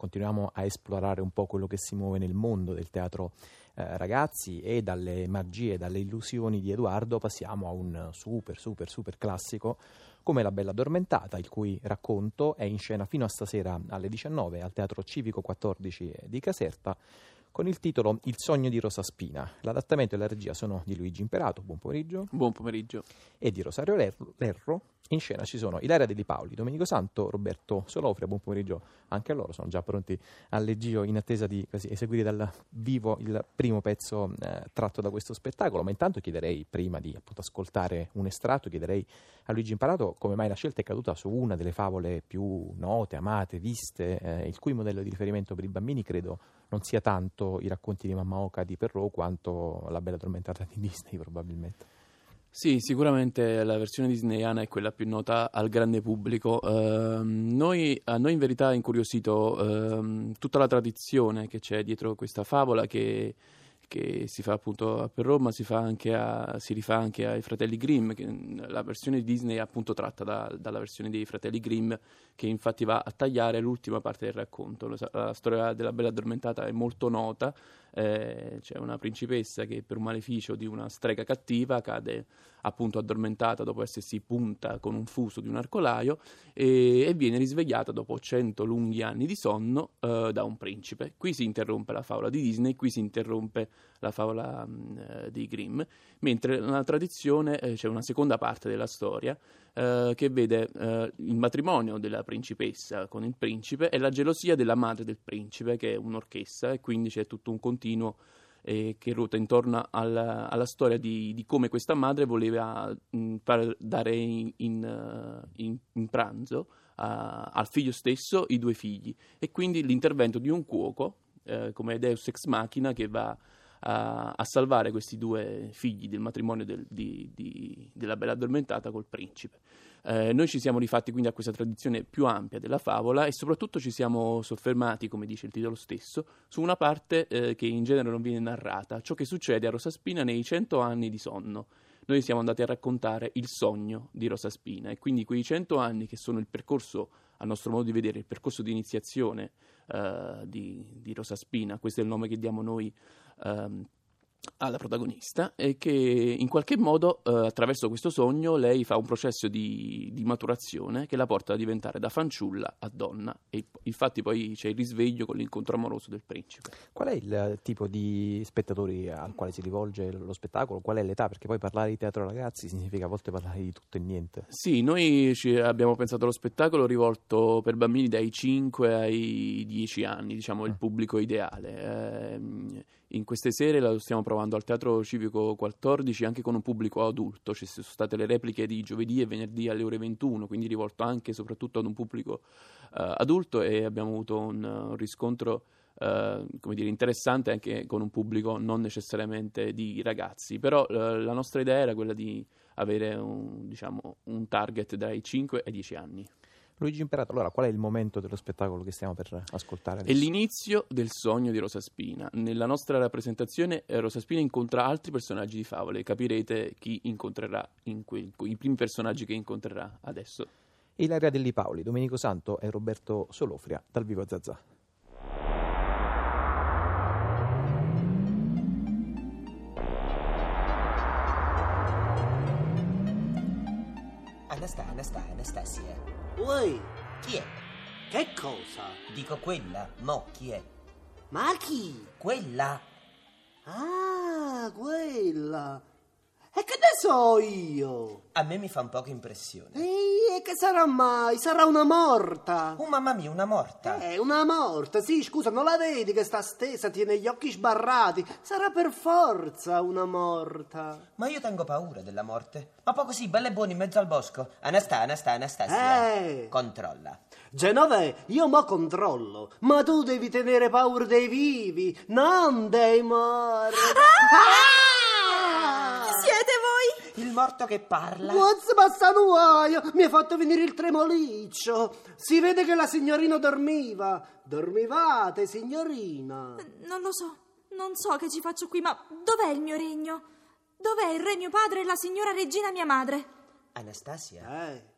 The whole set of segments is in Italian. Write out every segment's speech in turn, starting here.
continuiamo a esplorare un po' quello che si muove nel mondo del teatro eh, ragazzi e dalle magie, dalle illusioni di Edoardo passiamo a un super, super, super classico come La Bella Addormentata, il cui racconto è in scena fino a stasera alle 19 al Teatro Civico 14 di Caserta con il titolo Il sogno di Rosa Spina. L'adattamento e la regia sono di Luigi Imperato, buon pomeriggio. Buon pomeriggio. E di Rosario Lerro. In scena ci sono Ilaria Deli Paoli, Domenico Santo, Roberto Solofria, buon pomeriggio anche a loro, sono già pronti al leggio in attesa di eseguire dal vivo il primo pezzo eh, tratto da questo spettacolo, ma intanto chiederei, prima di appunto, ascoltare un estratto, chiederei a Luigi Imparato come mai la scelta è caduta su una delle favole più note, amate, viste, eh, il cui modello di riferimento per i bambini credo non sia tanto i racconti di Mamma Oca di Perrault quanto la bella addormentata di Disney probabilmente. Sì, sicuramente la versione disneyana è quella più nota al grande pubblico. Uh, noi, a noi in verità ha incuriosito uh, tutta la tradizione che c'è dietro questa favola che che si fa appunto per Roma, si, a, si, rifà anche ai fratelli Grimm, la versione di Disney è appunto tratta da, dalla versione dei fratelli Grimm, che infatti va a tagliare l'ultima parte del racconto. La, la storia della Bella Addormentata è molto nota, eh, c'è una principessa che per un maleficio di una strega cattiva cade appunto addormentata dopo essersi punta con un fuso di un arcolaio e, e viene risvegliata dopo cento lunghi anni di sonno eh, da un principe. Qui si interrompe la favola di Disney, qui si interrompe la favola mh, mm, eh, di Grimm, mentre nella tradizione eh, c'è una seconda parte della storia eh, che vede eh, il matrimonio della principessa con il principe e la gelosia della madre del principe, che è un'orchestra, e quindi c'è tutto un continuo eh, che ruota intorno alla, alla storia di, di, come questa madre voleva mh, mm, far dare in, in, uh, in, in pranzo a, al figlio stesso i due figli. E quindi l'intervento di un cuoco eh, come Deus ex machina che va a, a, salvare questi due figli del matrimonio del, di, di, della bella addormentata col principe. Eh, noi ci siamo rifatti quindi a questa tradizione più ampia della favola e soprattutto ci siamo soffermati, come dice il titolo stesso, su una parte eh, che in genere non viene narrata, ciò che succede a Rosaspina nei cento anni di sonno. Noi siamo andati a raccontare il sogno di Rosaspina e quindi quei cento anni che sono il percorso, a nostro modo di vedere, il percorso di iniziazione uh, di, di Rosaspina, questo è il nome che diamo noi um, alla protagonista e che in qualche modo eh, attraverso questo sogno lei fa un processo di, di, maturazione che la porta a diventare da fanciulla a donna e infatti poi c'è il risveglio con l'incontro amoroso del principe. Qual è il tipo di spettatori al quale si rivolge lo spettacolo? Qual è l'età? Perché poi parlare di teatro ragazzi significa a volte parlare di tutto e niente. Sì, noi abbiamo pensato allo spettacolo rivolto per bambini dai 5 ai 10 anni, diciamo mm. il pubblico ideale. Eh, in queste sere lo stiamo provando al Teatro Civico 14 anche con un pubblico adulto, ci sono state le repliche di giovedì e venerdì alle ore 21, quindi rivolto anche e soprattutto ad un pubblico uh, adulto e abbiamo avuto un, un riscontro uh, come dire, interessante anche con un pubblico non necessariamente di ragazzi, però uh, la nostra idea era quella di avere un, diciamo, un target dai 5 ai 10 anni. Luigi Imperato, allora qual è il momento dello spettacolo che stiamo per ascoltare? Adesso? È l'inizio del sogno di Rosa Spina. Nella nostra rappresentazione eh, Rosa Spina incontra altri personaggi di favole, capirete chi incontrerà que- i primi personaggi che incontrerà adesso. Ilaria Delli Paoli, Domenico Santo e Roberto Solofria, dal vivo a Zazà. Anastasia, Anastasia, Anastasia. Uè, Chi è? che cosa? Dico quella, mo chi è? Ma chi? Quella? Ah, quella. E che ne so io? A me mi fa un poco impressione. Ehi, e che sarà mai? Sarà una morta. Oh mamma mia, una morta. Eh, una morta, sì, scusa, non la vedi che sta stesa, tiene gli occhi sbarrati. Sarà per forza una morta. Ma io tengo paura della morte. Ma poi così, bella e buona in mezzo al bosco. Anastasia, Anastasia, Anastasia. Eh. Controlla. Genove, io mo controllo, ma tu devi tenere paura dei vivi, non dei morti. Ah! Voi? Il morto che parla. What's passanuaio? Mi ha fatto venire il tremoliccio. Si vede che la signorina dormiva. Dormivate, signorina? Non lo so. Non so che ci faccio qui, ma dov'è il mio regno? Dov'è il re mio padre e la signora regina mia madre? Anastasia? Eh.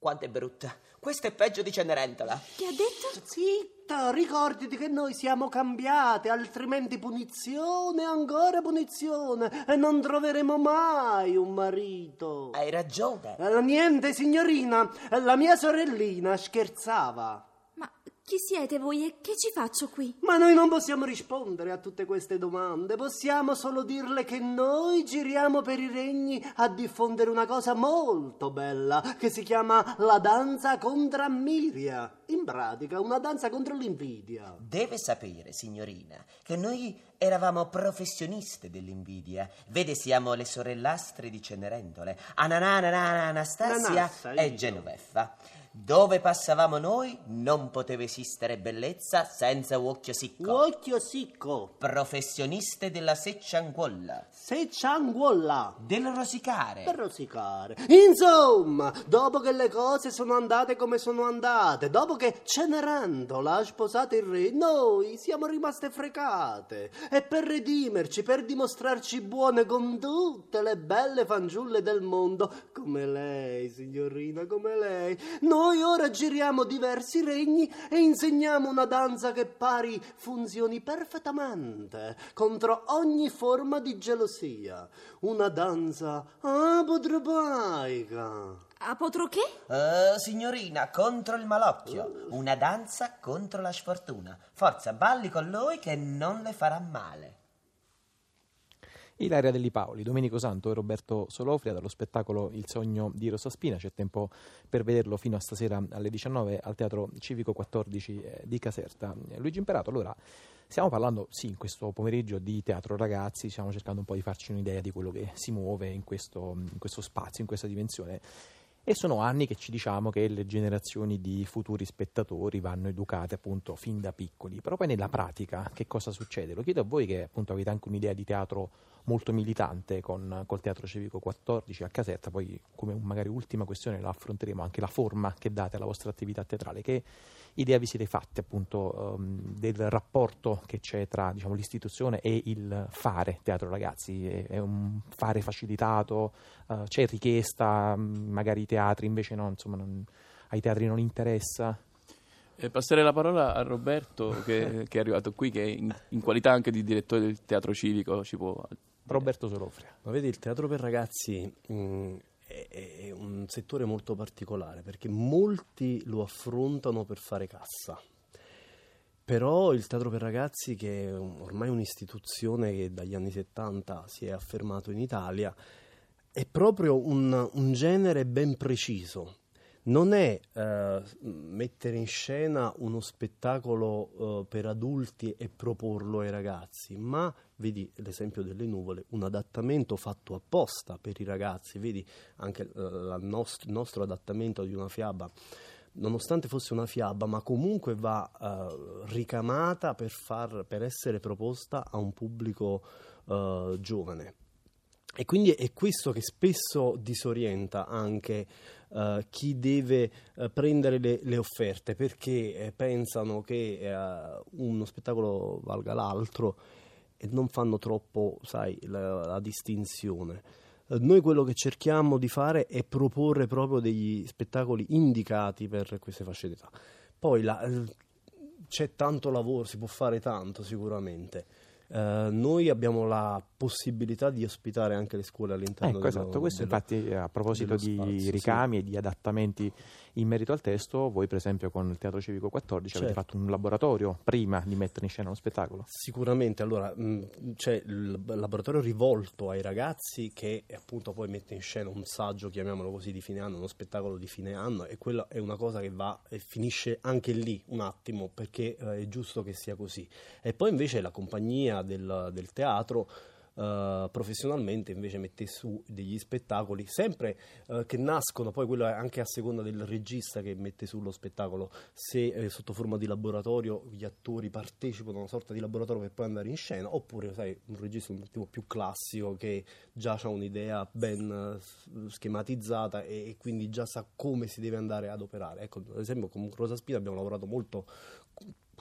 Quanto è brutta. Questa è peggio di Cenerentola. Che ha detto? Zitta, ricordati che noi siamo cambiate, altrimenti punizione, ancora punizione, e non troveremo mai un marito. Hai ragione. Eh, niente, signorina, la mia sorellina scherzava. Chi siete voi e che ci faccio qui? Ma noi non possiamo rispondere a tutte queste domande, possiamo solo dirle che noi giriamo per i regni a diffondere una cosa molto bella che si chiama la danza contra Miria. In pratica, una danza contro l'invidia. Deve sapere, signorina, che noi eravamo professioniste dell'invidia. Vede, siamo le sorellastre di Cenerentole, Ananana, Anastasia Nanassa, e io. Genoveffa. Dove passavamo noi non poteva esistere bellezza senza occhio sicco. Occhio sicco, Professioniste della seccianguolla, se cianguolla. del rosicare. Per rosicare. Insomma, dopo che le cose sono andate come sono andate, dopo che Cenerentola ha sposato il re, noi siamo rimaste frecate. E per redimerci, per dimostrarci buone con tutte le belle fanciulle del mondo, come lei, signorina, come lei, noi ora giriamo diversi regni e insegniamo una danza che pari funzioni perfettamente contro ogni forma di gelosia. Una danza apotropaica. A potro che? Eh, signorina, contro il malocchio. Una danza contro la sfortuna. Forza, balli con lui che non le farà male. Ilaria Delli Paoli, Domenico Santo e Roberto Solofria dallo spettacolo Il sogno di Rosa Spina. C'è tempo per vederlo fino a stasera alle 19 al Teatro Civico 14 eh, di Caserta. Luigi Imperato, allora stiamo parlando, sì, in questo pomeriggio di teatro ragazzi, stiamo cercando un po' di farci un'idea di quello che si muove in questo, in questo spazio, in questa dimensione. E sono anni che ci diciamo che le generazioni di futuri spettatori vanno educate appunto fin da piccoli, però poi nella pratica che cosa succede? Lo chiedo a voi che appunto avete anche un'idea di teatro molto militante con, col Teatro Civico 14 a Caserta, poi come magari ultima questione la affronteremo anche la forma che date alla vostra attività teatrale, che idea vi siete fatti appunto ehm, del rapporto che c'è tra diciamo, l'istituzione e il fare teatro ragazzi? È, è un fare facilitato? Eh, c'è richiesta? mh, Magari i teatri invece no, insomma, non- ai teatri non interessa? E passerei la parola a Roberto che, che è arrivato qui, che in, in qualità anche di direttore del teatro civico ci può... Roberto Solofria. Ma vedi, il teatro per ragazzi mh, è, è un settore molto particolare perché molti lo affrontano per fare cassa. Però il teatro per ragazzi, che è ormai un'istituzione che dagli anni 70 si è affermato in Italia, è proprio un, un genere ben preciso. Non è eh, mettere in scena uno spettacolo eh, per adulti e proporlo ai ragazzi, ma vedi l'esempio delle nuvole, un adattamento fatto apposta per i ragazzi, vedi anche eh, la nost- il nostro adattamento di una fiaba, nonostante fosse una fiaba, ma comunque va eh, ricamata per, far, per essere proposta a un pubblico eh, giovane. E quindi è questo che spesso disorienta anche eh, chi deve eh, prendere le, le offerte perché eh, pensano che eh, uno spettacolo valga l'altro e non fanno troppo, sai, la, la distinzione. Noi quello che cerchiamo di fare è proporre proprio degli spettacoli indicati per queste fasce d'età. Poi la- c'è tanto lavoro, si può fare tanto sicuramente. Eh, noi abbiamo la possibilità di ospitare anche le scuole all'interno Ecco, dello- esatto, questo dello- infatti a proposito di spazio, sì. ricami e di adattamenti in merito al testo, voi per esempio con il Teatro Civico 14 avete Certo. fatto un laboratorio prima di mettere in scena uno spettacolo. Sicuramente, allora mh, c'è il laboratorio rivolto ai ragazzi che appunto poi mette in scena un saggio, chiamiamolo così, di fine anno, uno spettacolo di fine anno e quella è una cosa che va e finisce anche lì un attimo perché eh, è giusto che sia così. E poi invece la compagnia del, del teatro eh, professionalmente invece mette su degli spettacoli sempre eh, che nascono poi quello è anche a seconda del regista che mette sullo spettacolo. Se eh, sotto forma di laboratorio gli attori partecipano a una sorta di laboratorio per poi andare in scena oppure sai un regista un tipo più classico che già ha un'idea ben eh, schematizzata e, e quindi già sa come si deve andare ad operare. Ecco ad esempio con Rosa Spina abbiamo lavorato molto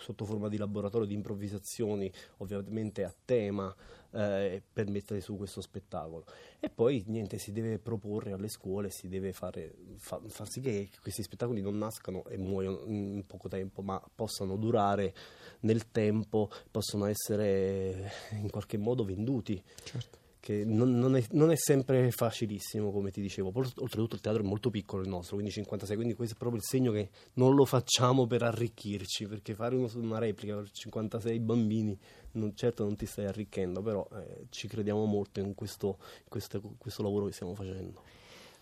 sotto forma di laboratorio di improvvisazioni, ovviamente a tema, eh, per mettere su questo spettacolo. E poi niente, si deve proporre alle scuole, si deve fare, fa, far sì che questi spettacoli non nascano e muoiono in poco tempo, ma possano durare nel tempo, possono essere in qualche modo venduti. Certo. Che non, non, è, non, è, sempre facilissimo, come ti dicevo. Oltretutto il teatro è molto piccolo il nostro, quindi 56, quindi questo è proprio il segno che non lo facciamo per arricchirci, perché fare uno, una replica per 56 bambini non, certo non ti stai arricchendo, però eh, ci crediamo molto in questo, questo, questo lavoro che stiamo facendo.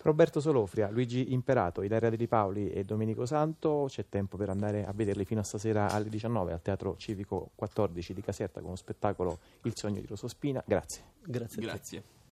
Roberto Solofria, Luigi Imperato, Ilaria Deli Paoli e Domenico Santo. C'è tempo per andare a vederli fino a stasera alle 19 al Teatro Civico 14 di Caserta con lo spettacolo Il sogno di Rosospina. Grazie. Grazie. Grazie.